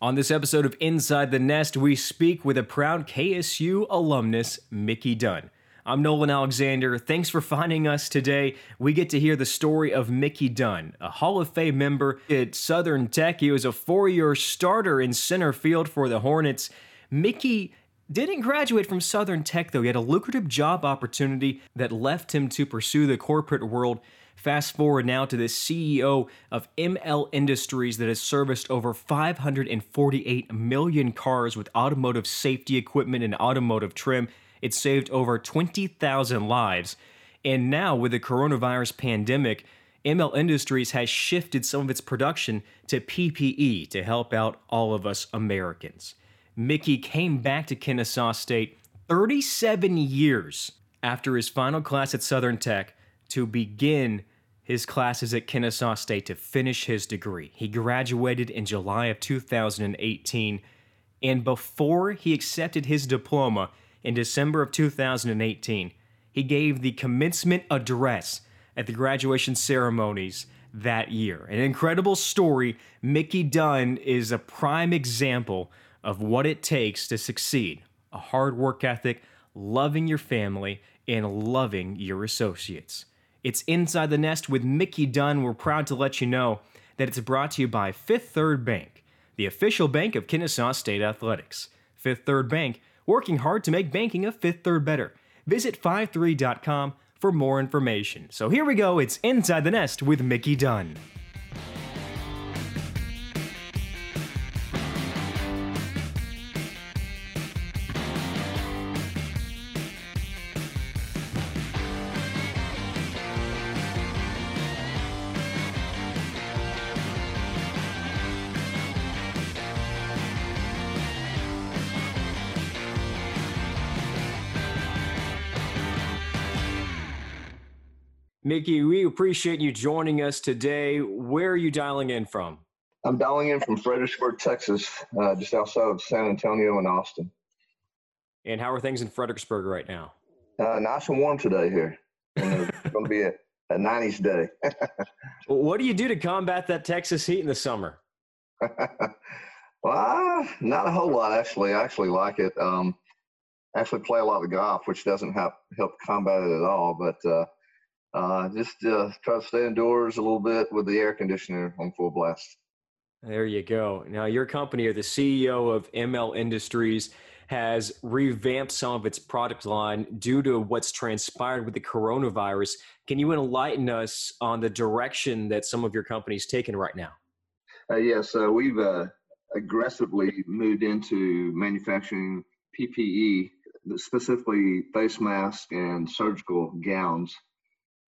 On this episode of Inside the Nest, we speak with a proud KSU alumnus, Mickey Dunn. I'm Nolan Alexander. Thanks for finding us today. We get to hear the story of Mickey Dunn, a Hall of Fame member at Southern Tech. He was a four year starter in center field for the Hornets. Mickey didn't graduate from Southern Tech, though. He had a lucrative job opportunity that left him to pursue the corporate world. Fast forward now to the CEO of ML Industries that has serviced over 548 million cars with automotive safety equipment and automotive trim. It saved over 20,000 lives. And now, with the coronavirus pandemic, ML Industries has shifted some of its production to PPE to help out all of us Americans. Mickey came back to Kennesaw State 37 years after his final class at Southern Tech to begin his classes at Kennesaw State to finish his degree. He graduated in July of 2018, and before he accepted his diploma in December of 2018, he gave the commencement address at the graduation ceremonies that year. An incredible story. Mickey Dunn is a prime example of what it takes to succeed a hard work ethic, loving your family, and loving your associates. It's Inside the Nest with Mickey Dunn. We're proud to let you know that it's brought to you by Fifth Third Bank, the official bank of Kennesaw State Athletics. Fifth Third Bank, working hard to make banking a fifth third better. Visit 53.com for more information. So here we go. It's Inside the Nest with Mickey Dunn. Mickey, we appreciate you joining us today. Where are you dialing in from? I'm dialing in from Fredericksburg, Texas, uh, just outside of San Antonio and Austin. And how are things in Fredericksburg right now? Uh, nice and warm today here. it's going to be a, a 90s day. what do you do to combat that Texas heat in the summer? well, not a whole lot, actually. I actually like it. Um, actually play a lot of golf, which doesn't help, help combat it at all. But uh, uh, just uh, try to stay indoors a little bit with the air conditioner on full blast. There you go. Now, your company or the CEO of ML Industries has revamped some of its product line due to what's transpired with the coronavirus. Can you enlighten us on the direction that some of your company's taken right now? Uh, yes, uh, we've uh, aggressively moved into manufacturing PPE, specifically face masks and surgical gowns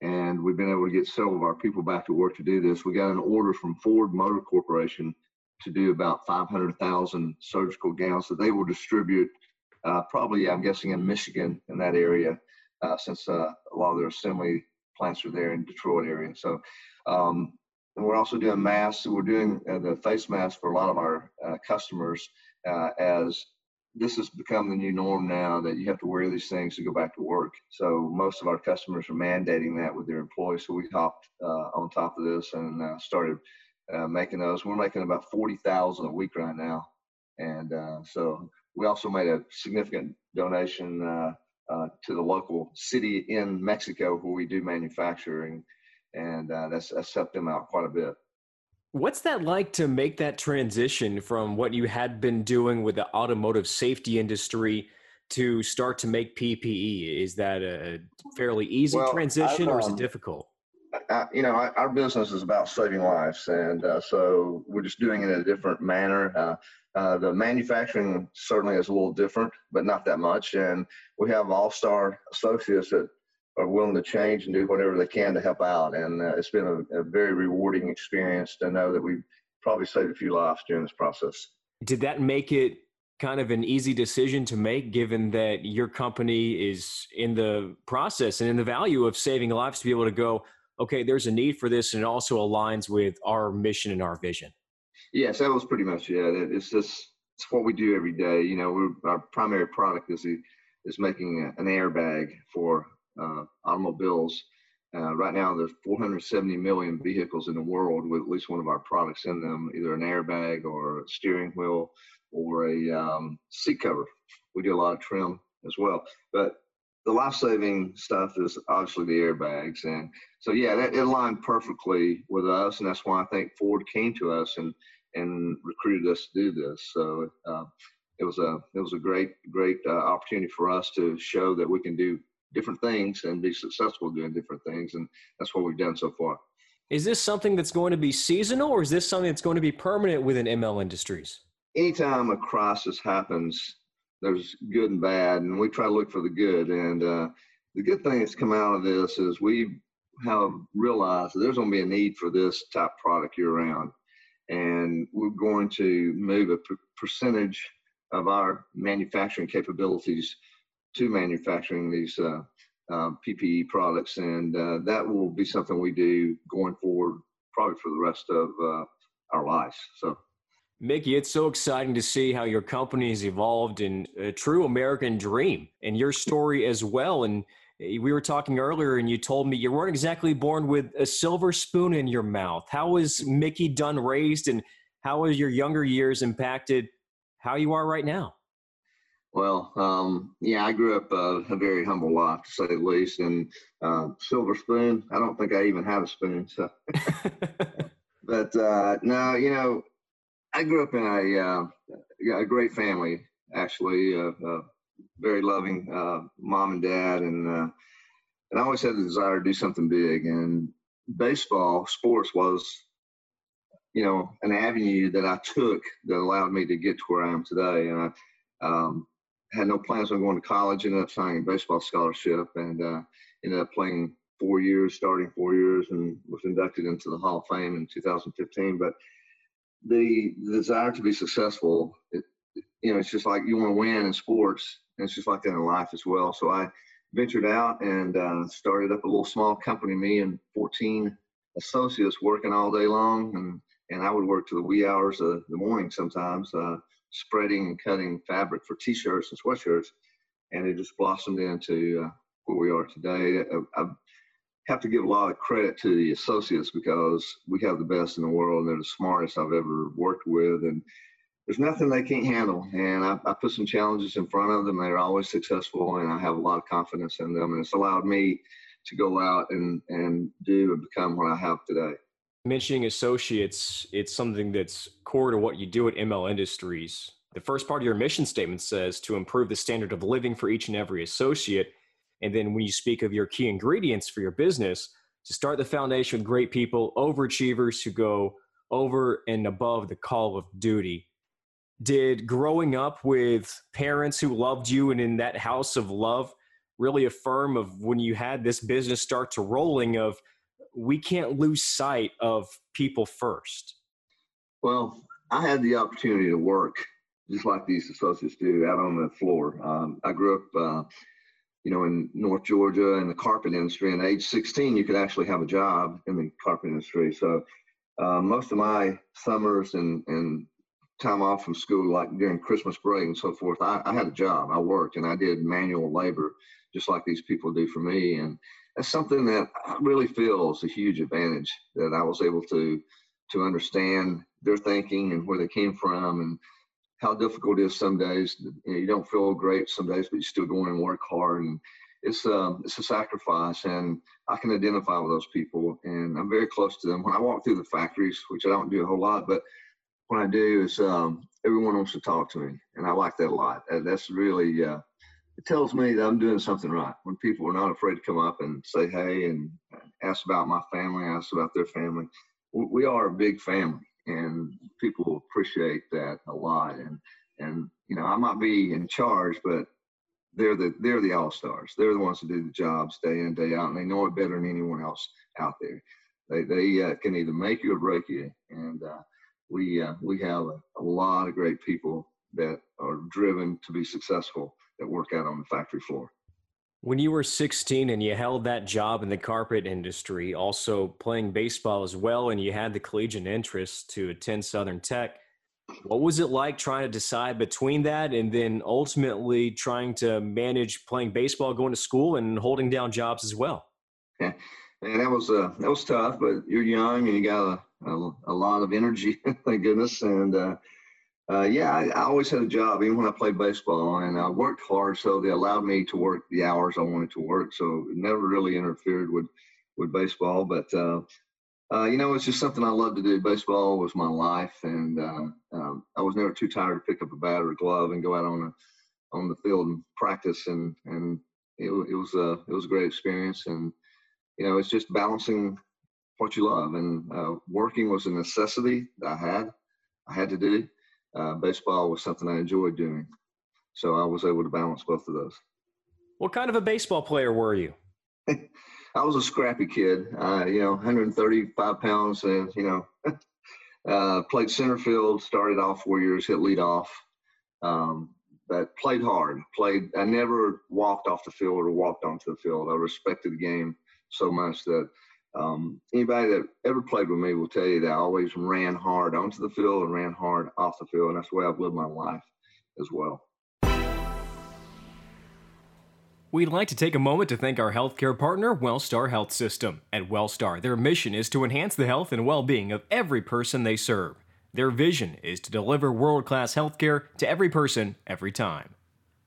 and we've been able to get several of our people back to work to do this. We got an order from Ford Motor Corporation to do about 500,000 surgical gowns that they will distribute, uh, probably, I'm guessing, in Michigan in that area, uh, since uh, a lot of their assembly plants are there in Detroit area. So, um, and we're also doing masks. We're doing uh, the face masks for a lot of our uh, customers uh, as this has become the new norm now that you have to wear these things to go back to work. So most of our customers are mandating that with their employees. So we hopped uh, on top of this and uh, started uh, making those. We're making about 40,000 a week right now. And uh, so we also made a significant donation uh, uh, to the local city in Mexico where we do manufacturing. And that's, that's helped them out quite a bit. What's that like to make that transition from what you had been doing with the automotive safety industry to start to make PPE? Is that a fairly easy well, transition or is it um, difficult? I, you know, our business is about saving lives, and uh, so we're just doing it in a different manner. Uh, uh, the manufacturing certainly is a little different, but not that much. And we have all-star associates that are willing to change and do whatever they can to help out. And uh, it's been a, a, very rewarding experience to know that we've probably saved a few lives during this process. Did that make it kind of an easy decision to make, given that your company is in the process and in the value of saving lives to be able to go, okay, there's a need for this, and it also aligns with our mission and our vision? Yes, that was pretty much it. It's just it's what we do every day. You know, our primary product is is making an airbag for uh, automobiles. Uh, right now, there's 470 million vehicles in the world with at least one of our products in them, either an airbag or a steering wheel or a um, seat cover. We do a lot of trim as well, but the life-saving stuff is obviously the airbags, and so yeah, that it aligned perfectly with us, and that's why I think Ford came to us and and recruited us to do this. So uh, it was a it was a great great uh, opportunity for us to show that we can do different things and be successful doing different things. And that's what we've done so far. Is this something that's going to be seasonal or is this something that's going to be permanent within ML Industries? Anytime a crisis happens, there's good and bad, and we try to look for the good. And uh, the good thing that's come out of this is we have realized that there's going to be a need for this type product year round. And we're going to move a percentage of our manufacturing capabilities to manufacturing these uh, uh, PPE products, and uh, that will be something we do going forward, probably for the rest of uh, our lives. So. Mickey, it's so exciting to see how your company has evolved in a true American dream and your story as well. And eh, we were talking earlier, and you told me you weren't exactly born with a silver spoon in your mouth. How was Mickey Dunn raised, and how has your younger years impacted how you are right now? Well, um, yeah, I grew up uh, a very humble life, to say the least. And uh, silver spoon, I don't think I even have a spoon. So, but uh, no, you know, I grew up in a uh, a great family, actually, a very loving uh, mom and dad, and uh, and I always had the desire to do something big. And baseball, sports was, you know, an avenue that I took that allowed me to get to where I am today. And I um, had no plans on going to college. Ended up signing a baseball scholarship and uh, ended up playing four years, starting four years, and was inducted into the Hall of Fame in 2015. But the, desire to be successful, it, you know, it's just like you want to win in sports, and it's just like that in life as well. So I ventured out and uh, started up a little small company. Me and 14 associates working all day long, and and I would work to the wee hours of the morning sometimes. Uh, spreading and cutting fabric for t-shirts and sweatshirts, and it just blossomed into uh, where we are today. I, I, have to give a lot of credit to the associates because we have the best in the world. and They're the smartest I've ever worked with, and there's nothing they can't handle. And I, I put some challenges in front of them. They're always successful, and I have a lot of confidence in them. And it's allowed me to go out and, and do and become what I have today mentioning associates, it's something that's core to what you do at ML Industries. The first part of your mission statement says to improve the standard of living for each and every associate. And then when you speak of your key ingredients for your business, to start the foundation with great people, overachievers who go over and above the call of duty. Did growing up with parents who loved you and in that house of love really affirm of when you had this business start to rolling of we can't lose sight of people first. Well, I had the opportunity to work just like these associates do out on the floor. Um, I grew up, uh, you know, in North Georgia in the carpet industry. And at age 16, you could actually have a job in the carpet industry. So uh, most of my summers and, and time off from school, like during Christmas break and so forth, I, I had a job. I worked and I did manual labor, just like these people do for me. And that's something that I really feel is a huge advantage that I was able to to understand their thinking and where they came from and how difficult it is some days. You, know, you don't feel great some days, but you still go in and work hard. And it's a, um, it's a sacrifice, and I can identify with those people, and I'm very close to them. When I walk through the factories, which I don't do a whole lot, but when I do, is um, everyone wants to talk to me, and I like that a lot. And That's really uh, it tells me that I'm doing something right. When people are not afraid to come up and say hey and ask about my family, ask about their family. We are a big family, and people appreciate that a lot. And and you know, I might be in charge, but they're the they're the all stars. They're the ones that do the jobs day in day out, and they know it better than anyone else out there. They they uh, can either make you or break you, and uh, we uh, we have a, a lot of great people that are driven to be successful that work out on the factory floor. When you were 16 and you held that job in the carpet industry, also playing baseball as well, and you had the collegiate interest to attend Southern Tech, what was it like trying to decide between that and then ultimately trying to manage playing baseball, going to school, and holding down jobs as well? Yeah. and that was uh, that was tough. But you're young and you got a, a, a lot of energy, thank goodness. And uh, uh, yeah, I, I, always had a job, even when I played baseball, and I worked hard, so they allowed me to work the hours I wanted to work. So it never really interfered with with baseball. But uh, uh, you know, it's just something I love to do. Baseball was my life, and uh, um, I was never too tired to pick up a bat or a glove and go out on a on the field and practice. And and it, it was a it was a great experience. And you know, it's just balancing what you love. And uh, working was a necessity that I had. I had to do. Uh, baseball was something I enjoyed doing, so I was able to balance both of those. What kind of a baseball player were you? I was a scrappy kid, uh, you know, 135 pounds, and you know, uh, played center field. Started all four years, hit lead off, um, but played hard. Played. I never walked off the field or walked onto the field. I respected the game so much that um, anybody that ever played with me will tell you that I always ran hard onto the field and ran hard off the field, and that's the way I've lived my life as well. We'd like to take a moment to thank our healthcare partner, WellStar Health System. At WellStar, their mission is to enhance the health and well being of every person they serve. Their vision is to deliver world class healthcare to every person, every time.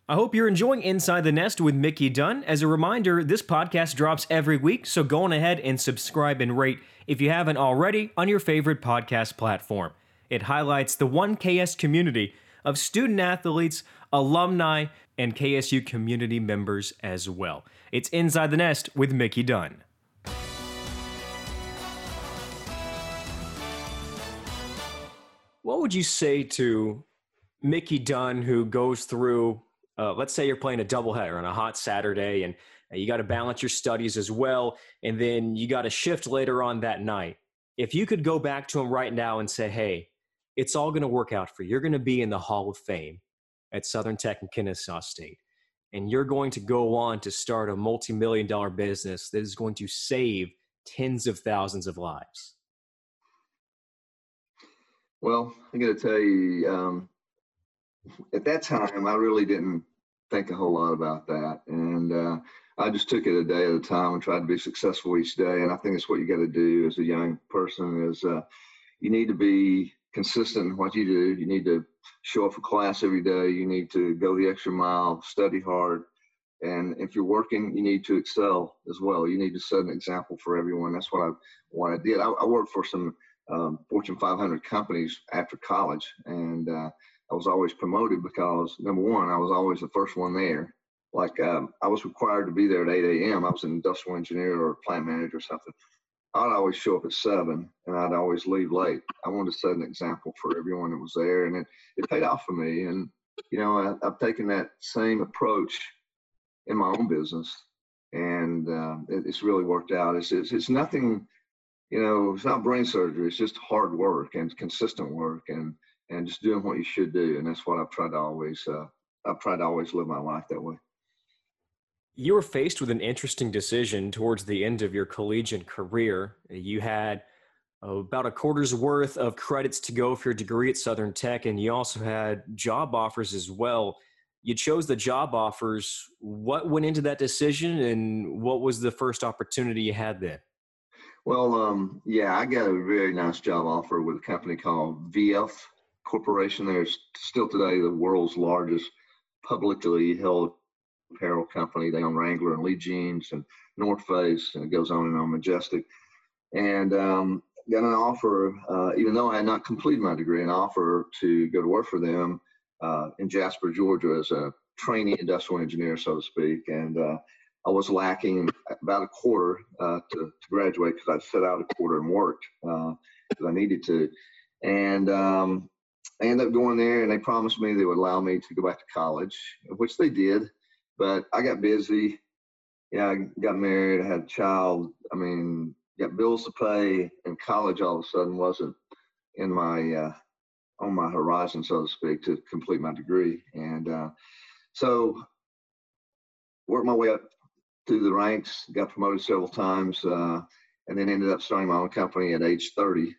I hope you're enjoying Inside the Nest with Mickey Dunn. As a reminder, this podcast drops every week, so go on ahead and subscribe and rate if you haven't already on your favorite podcast platform. It highlights the 1KS community of student athletes, alumni, and KSU community members as well. It's Inside the Nest with Mickey Dunn. What would you say to Mickey Dunn, who goes through, uh, let's say you're playing a doubleheader on a hot Saturday and you got to balance your studies as well, and then you got a shift later on that night. If you could go back to him right now and say, hey, it's all going to work out for you. You're going to be in the Hall of Fame at Southern Tech and Kennesaw State. And you're going to go on to start a multi million dollar business that is going to save tens of thousands of lives. Well, I got to tell you, um, at that time, I really didn't think a whole lot about that. And uh, I just took it a day at a time and tried to be successful each day. And I think it's what you got to do as a young person is uh, you need to be consistent in what you do. You need to show up for class every day. You need to go the extra mile, study hard. And if you're working, you need to excel as well. You need to set an example for everyone. That's what I what I did. I, I worked for some um, Fortune 500 companies after college, and uh, I was always promoted because number one, I was always the first one there. Like um, I was required to be there at 8 a.m. I was an industrial engineer or plant manager or something. I'd always show up at seven and I'd always leave late. I wanted to set an example for everyone that was there, and it, it paid off for me. And you know, I, have taken that same approach in my own business, and uh, it, it's really worked out. It's, it's it's nothing, you know, it's not brain surgery. It's just hard work and consistent work, and and just doing what you should do. And that's what I've tried to always uh, I've tried to always live my life that way you were faced with an interesting decision towards the end of your collegiate career. You had about a quarter's worth of credits to go for your degree at Southern Tech, and you also had job offers as well. You chose the job offers. What went into that decision, and what was the first opportunity you had then? Well, um, yeah, I got a very nice job offer with a company called VF Corporation. They're still today the world's largest publicly held apparel company. They own Wrangler and Lee Jeans and North Face, and it goes on and on, Majestic. And um, got an offer, uh, even though I had not completed my degree, an offer to go to work for them uh, in Jasper, Georgia, as a trainee industrial engineer, so to speak. And uh, I was lacking about a quarter uh, to, to, graduate because I set out a quarter and worked because uh, I needed to. And um, I ended up going there, and they promised me they would allow me to go back to college, which they did. But I got busy. Yeah, I got married. I had a child. I mean, got bills to pay, and college all of a sudden wasn't in my uh, on my horizon, so to speak, to complete my degree. And uh, so worked my way up through the ranks, got promoted several times, uh, and then ended up starting my own company at age 30.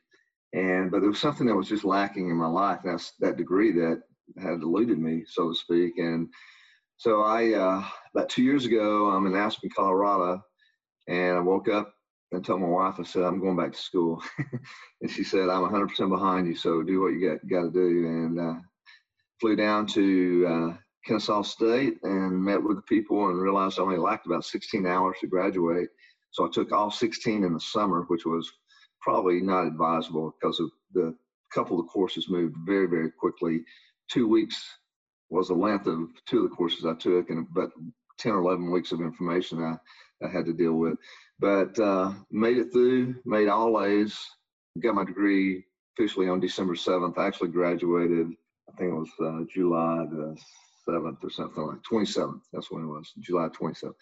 And but there was something that was just lacking in my life. That's that degree that had eluded me, so to speak. And so I, uh, about two years ago, I'm in Aspen, Colorado, and I woke up and told my wife, I said, I'm going back to school. and she said, I'm 100% behind you, so do what you got, got to do. And uh, flew down to uh, Kennesaw State and met with the people and realized I only lacked about 16 hours to graduate. So I took all 16 in the summer, which was probably not advisable because of the couple of courses moved very, very quickly. Two weeks was the length of two of the courses I took, and but 10 or 11 weeks of information I, I had to deal with. But uh, made it through, made all A's, got my degree officially on December 7th. I actually graduated, I think it was uh, July the 7th or something like 27th. That's when it was, July 27th.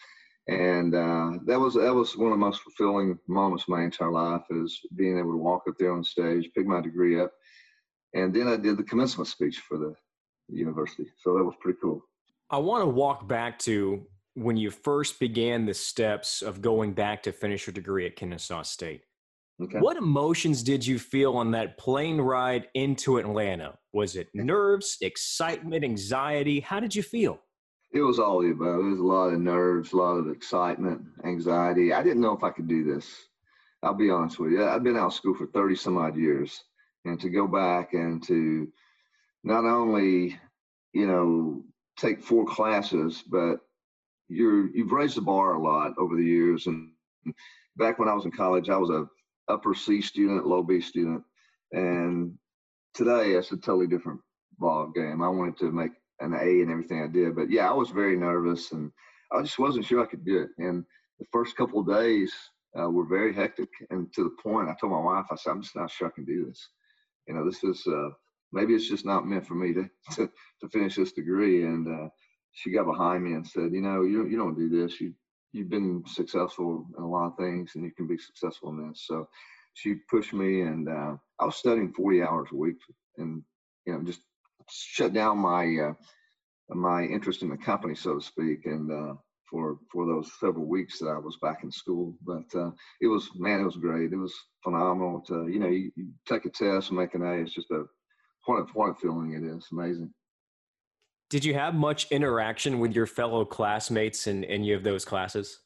And uh, that was that was one of the most fulfilling moments of my entire life is being able to walk up there on stage, pick my degree up, and then I did the commencement speech for the university. So that was pretty cool. I want to walk back to when you first began the steps of going back to finish your degree at Kennesaw State. Okay. What emotions did you feel on that plane ride into Atlanta? Was it nerves, excitement, anxiety? How did you feel? It was all the above. It was a lot of nerves, a lot of excitement, anxiety. I didn't know if I could do this. I'll be honest with you. I've been out of school for 30 some odd years. And to go back and to not only, you know, take four classes, but you're you've raised the bar a lot over the years. And back when I was in college, I was a upper C student, low B student, and today it's a totally different ball game. I wanted to make an A in everything I did, but yeah, I was very nervous and I just wasn't sure I could do it. And the first couple of days uh, were very hectic, and to the point I told my wife, I said, "I'm just not sure I can do this. You know, this is uh, maybe it's just not meant for me to to, to finish this degree." And uh, she got behind me and said, "You know, you you don't do this. You you've been successful in a lot of things, and you can be successful in this." So she pushed me, and uh, I was studying 40 hours a week, and you know, just shut down my uh, my interest in the company, so to speak, and uh, for for those several weeks that I was back in school. But uh, it was man, it was great. It was phenomenal. To you know, you, you take a test and make an A. It's just a what a what a feeling it is. Amazing. Did you have much interaction with your fellow classmates in any of those classes?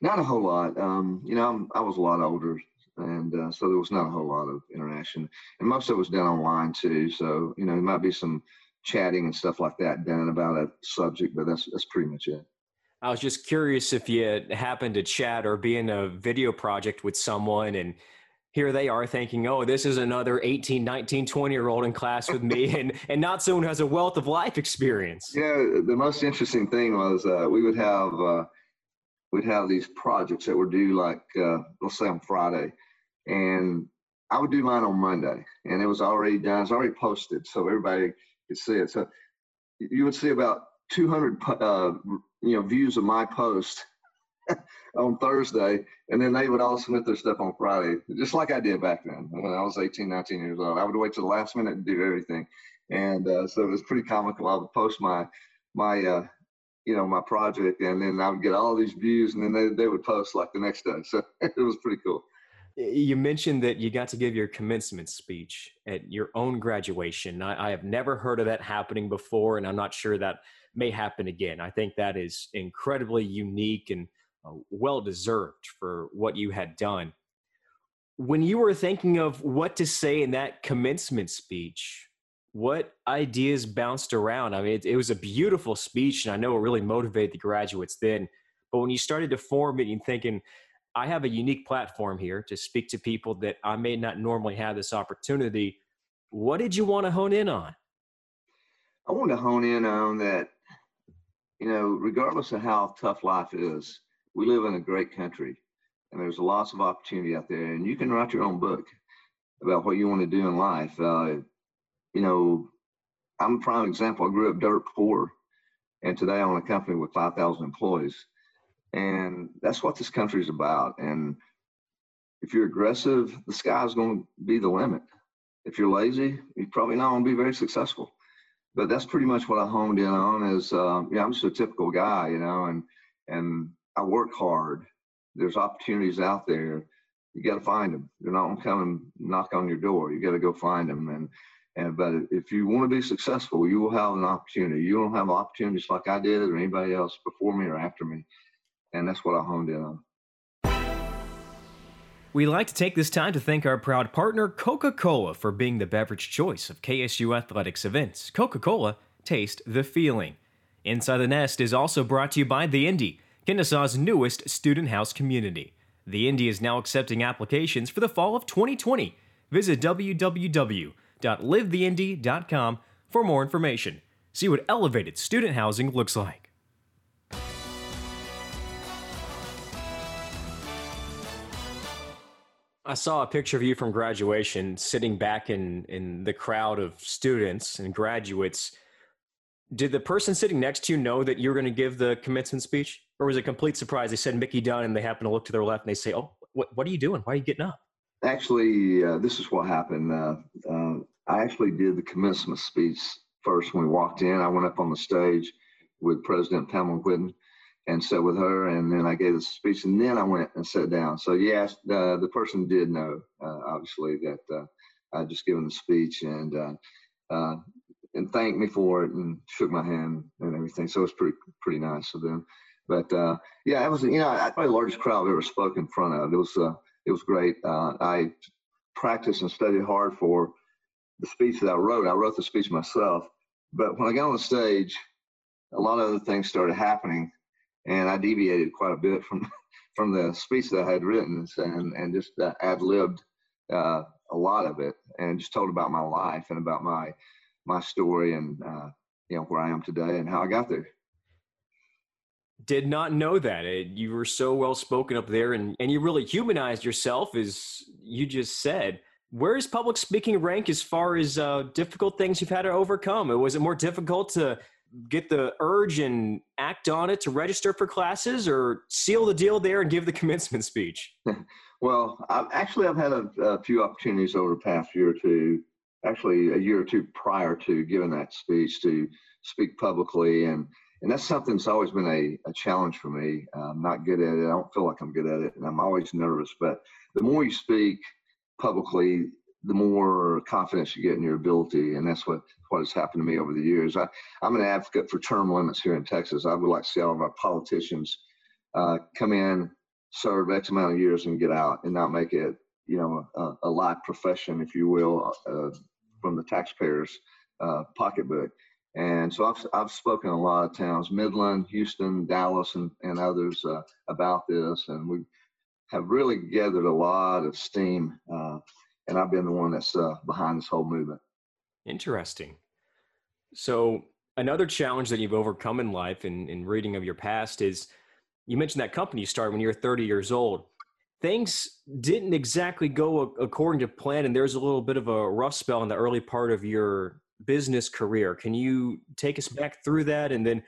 Not a whole lot. Um, you know, I'm, i was a lot older, and uh, so there was not a whole lot of interaction. And most of it was done online too. So you know, there might be some chatting and stuff like that done about a subject, but that's that's pretty much it. I was just curious if you happened to chat or be in a video project with someone and here they are thinking, oh, this is another 18, 19, 20 year old in class with me and, and not someone who has a wealth of life experience. Yeah, the most interesting thing was uh, we would have, uh, we'd have these projects that were due like, uh, let's say on Friday. And I would do mine on Monday and it was already done. It's already posted. So everybody could see it. So you would see about 200, uh, you know, views of my post on Thursday, and then they would all submit their stuff on Friday, just like I did back then when I was 18, 19 years old. I would wait till the last minute and do everything, and uh, so it was pretty comical. I would post my my uh, you know my project, and then I would get all these views, and then they they would post like the next day. So it was pretty cool. You mentioned that you got to give your commencement speech at your own graduation. I, I have never heard of that happening before, and I'm not sure that may happen again. I think that is incredibly unique and uh, well deserved for what you had done. When you were thinking of what to say in that commencement speech, what ideas bounced around? I mean, it, it, was a beautiful speech, and I know it really motivated the graduates then. But when you started to form it and thinking, I have a unique platform here to speak to people that I may not normally have this opportunity, what did you want to hone in on? I want to hone in on that, you know, regardless of how tough life is, we live in a great country and there's lots of opportunity out there and you can write your own book about what you want to do in life uh, you know i'm a prime example i grew up dirt poor and today i own a company with 5000 employees and that's what this country is about and if you're aggressive the sky's going to be the limit if you're lazy you're probably not going to be very successful but that's pretty much what i honed in on is uh, yeah i'm just a typical guy you know and and I work hard. There's opportunities out there. You got to find them. They're not going to come and knock on your door. You got to go find them. And and but if you want to be successful, you will have an opportunity. You don't have opportunities like I did or anybody else before me or after me. And that's what I honed in on. We'd like to take this time to thank our proud partner, Coca Cola, for being the beverage choice of KSU Athletics events. Coca Cola, taste the feeling. Inside the Nest is also brought to you by The Indy, Kennesaw's newest student house community. The Indy is now accepting applications for the fall of 2020. Visit www.livetheindy.com for more information. See what elevated student housing looks like. I saw a picture of you from graduation sitting back in, in the crowd of students and graduates. Did the person sitting next to you know that you were going to give the commencement speech? Or was it a complete surprise? They said Mickey Dunn and they happen to look to their left and they say, Oh, what, what are you doing? Why are you getting up? Actually, uh, this is what happened. Uh, uh, I actually did the commencement speech first when we walked in. I went up on the stage with President Pamela Whitten and sat with her, and then I gave the speech, and then I went and sat down. So yes, the the person did know, uh, obviously, that uh, I just given the speech and uh, uh, and thanked me for it and shook my hand and everything. So it was pretty pretty nice of them. But uh, yeah, it was you know probably the largest crowd I've ever spoken in front of. It was uh, it was great. I practiced and studied hard for the speech that I wrote. I wrote the speech myself, but when I got on the stage, a lot of other things started happening and I deviated quite a bit from from the speech that I had written and and just uh, ad libbed uh, a lot of it and just told about my life and about my my story and uh, you know where I am today and how I got there. Did not know that it, you were so well spoken up there and and you really humanized yourself as you just said. Where is public speaking rank as far as uh, difficult things you've had to overcome? Was it more difficult to get the urge and act on it to register for classes or seal the deal there and give the commencement speech? well, I've, actually, I've had a, a, few opportunities over the past year or two, actually a year or two prior to giving that speech to speak publicly. And, and that's something that's always been a, a challenge for me. I'm not good at it. I don't feel like I'm good at it. And I'm always nervous. But the more you speak publicly, the more confidence you get in your ability, and that's what what has happened to me over the years. I, I'm an advocate for term limits here in Texas. I would like to see all of our politicians uh, come in, serve X amount of years, and get out, and not make it you know a, a life profession, if you will, uh, from the taxpayers' uh, pocketbook. And so I've, I've spoken a lot of towns, Midland, Houston, Dallas, and, and others uh, about this. And we have really gathered a lot of steam uh, and I've been the one that's uh, behind this whole movement. Interesting. So another challenge that you've overcome in life and in, in reading of your past is you mentioned that company you started when you were 30 years old. Things didn't exactly go according to plan, and there's a little bit of a rough spell in the early part of your business career. Can you take us back through that, and then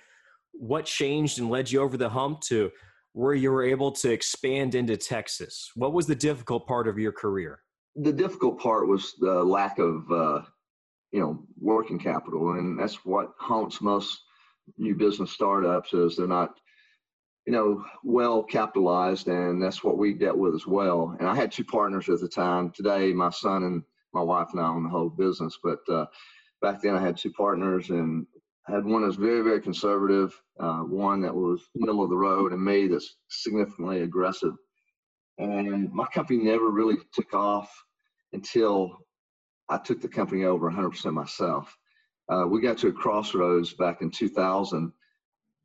what changed and led you over the hump to where you were able to expand into Texas? What was the difficult part of your career? the difficult part was the lack of uh, you know working capital, and that's what haunts most new business startups is they're not you know well capitalized, and that's what we dealt with as well. And I had two partners at the time. Today, my son and my wife now own the whole business, but uh, back then I had two partners and I had one that's very very conservative, uh, one that was middle of the road, and me that's significantly aggressive and my company never really took off until I took the company over 100% myself. Uh, we got to a crossroads back in 2000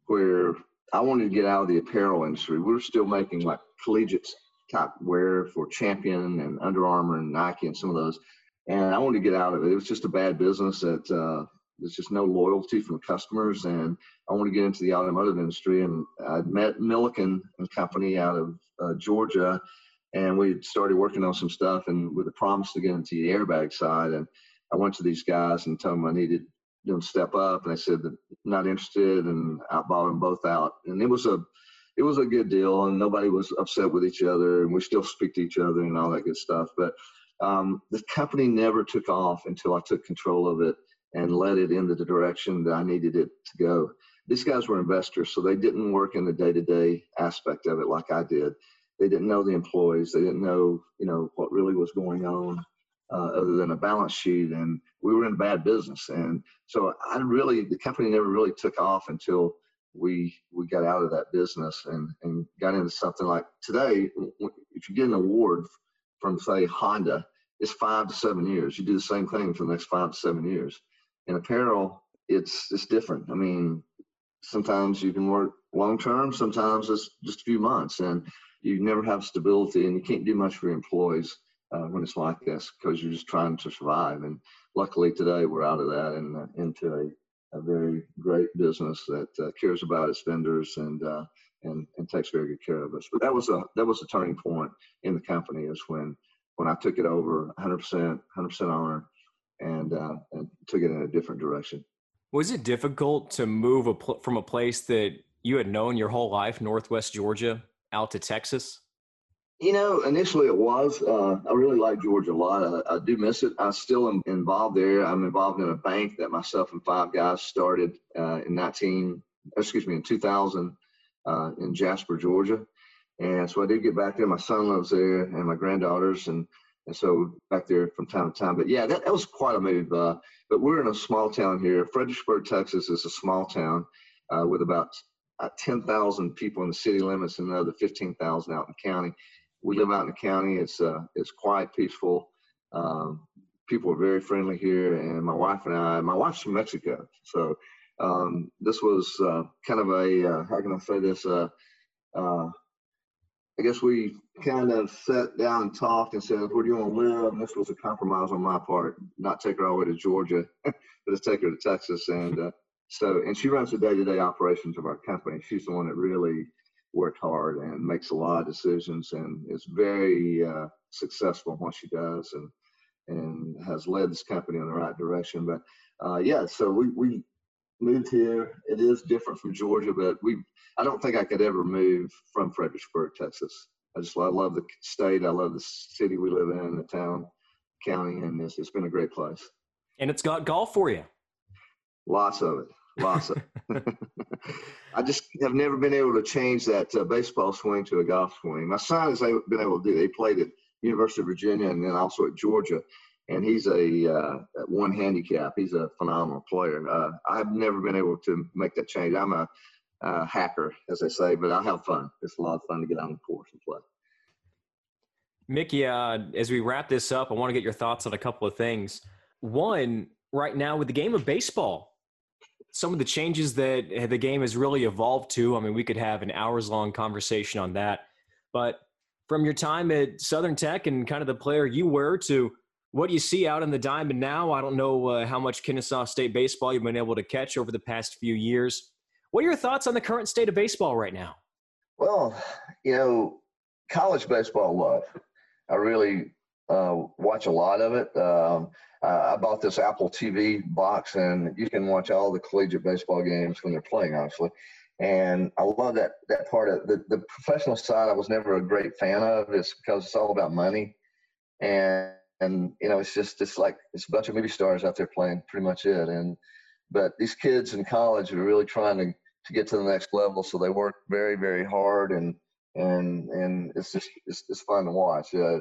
where I wanted to get out of the apparel industry. We were still making like collegiate type wear for Champion and Under Armour and Nike and some of those. And I wanted to get out of it. It was just a bad business that uh, there's just no loyalty from customers. And I want to get into the automotive industry. And I met Milliken and Company out of uh, Georgia, and we started working on some stuff, and with a promise to get into the airbag side. And I went to these guys and told them I needed them to step up, and they said that not interested, and I bought them both out. And it was a it was a good deal, and nobody was upset with each other, and we still speak to each other and all that good stuff. But um, the company never took off until I took control of it and led it into the direction that I needed it to go. These guys were investors, so they didn't work in the day-to-day aspect of it like I did. They didn't know the employees. They didn't know, you know, what really was going on uh, other than a balance sheet. And we were in bad business. And so I really, the company never really took off until we we got out of that business and and got into something like today. If you get an award from say Honda it's five to seven years. You do the same thing for the next five to seven years. In apparel, it's it's different. I mean, sometimes you can work long term, sometimes it's just a few months, and you never have stability, and you can't do much for your employees uh, when it's like this because you're just trying to survive. And luckily today we're out of that and uh, into a, a, very great business that uh, cares about its vendors and uh, and and takes very good care of us. But that was a that was a turning point in the company is when when I took it over 100% 100% owner and uh, and took it in a different direction. Was it difficult to move a pl- from a place that you had known your whole life, Northwest Georgia, out to Texas? You know, initially it was. Uh, I really like Georgia a lot. I, I, do miss it. I still am involved there. I'm involved in a bank that myself and five guys started uh, in 19, excuse me, in 2000 uh, in Jasper, Georgia. And so I did get back there. My son lives there and my granddaughters. And, and so back there from time to time. But yeah, that, that was quite a move. Uh, but we're in a small town here. Fredericksburg, Texas is a small town uh, with about uh, 10,000 people in the city limits and another 15,000 out in the county we live out in the county. It's uh, it's quiet, peaceful. Um, people are very friendly here, and my wife and I. My wife's from Mexico, so um, this was uh, kind of a uh, how can I say this? I guess we kind of sat down and talked and said, "Where do you want to live?" And this was a compromise on my part, not take her all the way to Georgia, but to take her to Texas. And uh, so, and she runs the day-to-day operations of our company. She's the one that really worked hard and makes a lot of decisions and is very uh, successful in what she does and and has led this company in the right direction. But uh, yeah, so we, we moved here. It is different from Georgia, but we I don't think I could ever move from Fredericksburg, Texas. I just I love the state. I love the city we live in, the town, county, and it's, it's been a great place. And it's got golf for you. Lots of it. Lots of. I just have never been able to change that uh, baseball swing to a golf swing. My son has been able to do. They played at University of Virginia and then also at Georgia, and he's a uh, one handicap. He's a phenomenal player. Uh, I've never been able to make that change. I'm a hacker, as they say, but I have fun. It's a lot of fun to get on the course and play. Mickey, uh, as we wrap this up, I want to get your thoughts on a couple of things. One, right now with the game of baseball, some of the changes that the game has really evolved to. I mean, we could have an hours long conversation on that. But from your time at Southern Tech and kind of the player you were to what do you see out in the diamond now, I don't know uh, how much Kennesaw State baseball you've been able to catch over the past few years. What are your thoughts on the current state of baseball right now? Well, you know, college baseball love. I really uh, watch a lot of it. Um, uh, I bought this Apple TV box, and you can watch all the collegiate baseball games when they're playing, obviously. And I love that that part of the, the professional side. I was never a great fan of. It's because it's all about money, and and you know it's just it's like it's a bunch of movie stars out there playing. Pretty much it. And but these kids in college are really trying to to get to the next level, so they work very very hard and and and it's just it's, it's fun to watch. Uh,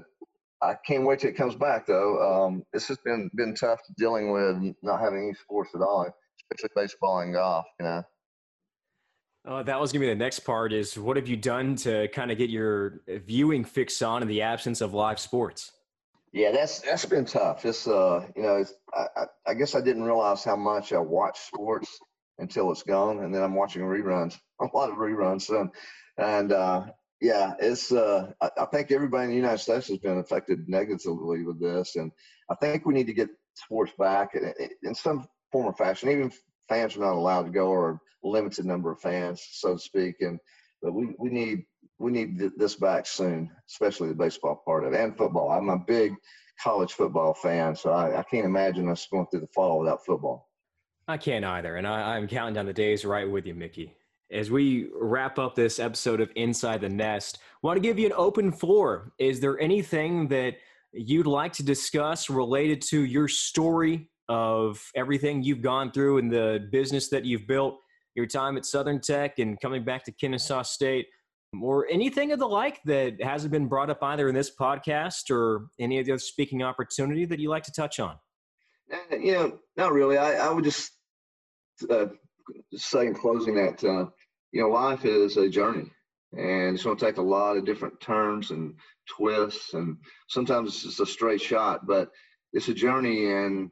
I can't wait till it comes back though. Um, this has been been tough dealing with not having any sports at all, especially baseball and golf. You know. Uh, that was gonna be the next part. Is what have you done to kind of get your viewing fix on in the absence of live sports? Yeah, that's that's been tough. It's uh, you know, it's, I, I guess I didn't realize how much I watch sports until it's gone, and then I'm watching reruns, a lot of reruns, and and uh, yeah, it's. Uh, I, I, think everybody in the United States has been affected negatively with this, and I think we need to get sports back in, in some form or fashion. Even fans are not allowed to go, or a limited number of fans, so to speak. And but we, we need we need this back soon, especially the baseball part of it and football. I'm a big college football fan, so I, I can't imagine us going through the fall without football. I can't either, and I, I'm counting down the days right with you, Mickey as we wrap up this episode of Inside the Nest, want to give you an open floor. Is there anything that you'd like to discuss related to your story of everything you've gone through and the business that you've built, your time at Southern Tech and coming back to Kennesaw State, or anything of the like that hasn't been brought up either in this podcast or any of the other speaking opportunity that you like to touch on? Uh, you know, not really. I, I would just uh, say in closing that uh, you know, life is a journey, and it's going to take a lot of different turns and twists, and sometimes it's just a straight shot, but it's a journey. And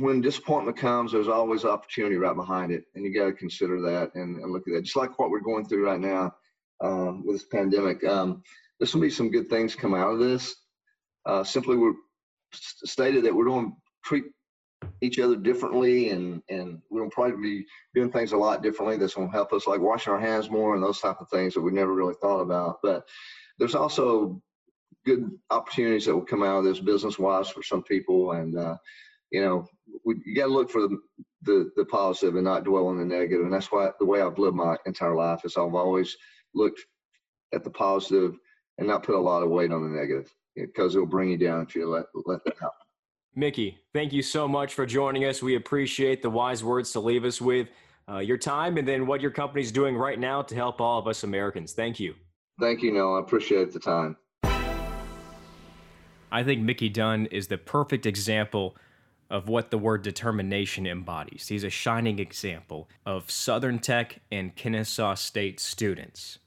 when disappointment comes, there's always opportunity right behind it, and you got to consider that and, and, look at that. Just like what we're going through right now um, with this pandemic, um, there's going to be some good things come out of this. Uh, simply, we're stated that we're going to treat each other differently and and we're gonna probably be doing things a lot differently that's gonna help us like washing our hands more and those type of things that we never really thought about but there's also good opportunities that will come out of this business wise for some people and uh, you know we you got to look for the, the, the positive and not dwell on the negative. negative and that's why the way i've lived my entire life is i've always looked at the positive and not put a lot of weight on the negative because it'll bring you down if you let let that happen Mickey, thank you so much for joining us. We appreciate the wise words to leave us with, uh, your time, and then what your company's doing right now to help all of us Americans. Thank you. Thank you, Noah. I appreciate the time. I think Mickey Dunn is the perfect example of what the word determination embodies. He's a shining example of Southern Tech and Kennesaw State students.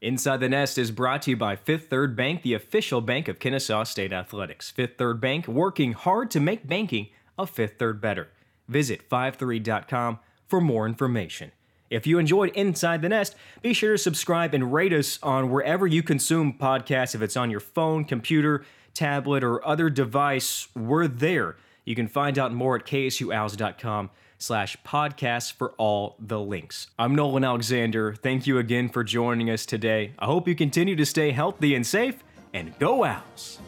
Inside the Nest is brought to you by Fifth Third Bank, the official bank of Kennesaw State Athletics. Fifth Third Bank working hard to make banking a Fifth Third better. Visit 53.com for more information. If you enjoyed Inside the Nest, be sure to subscribe and rate us on wherever you consume podcasts. If it's on your phone, computer, tablet, or other device, we're there. You can find out more at ksuowls.com slash podcast for all the links. I'm Nolan Alexander. Thank you again for joining us today. I hope you continue to stay healthy and safe, and go Owls!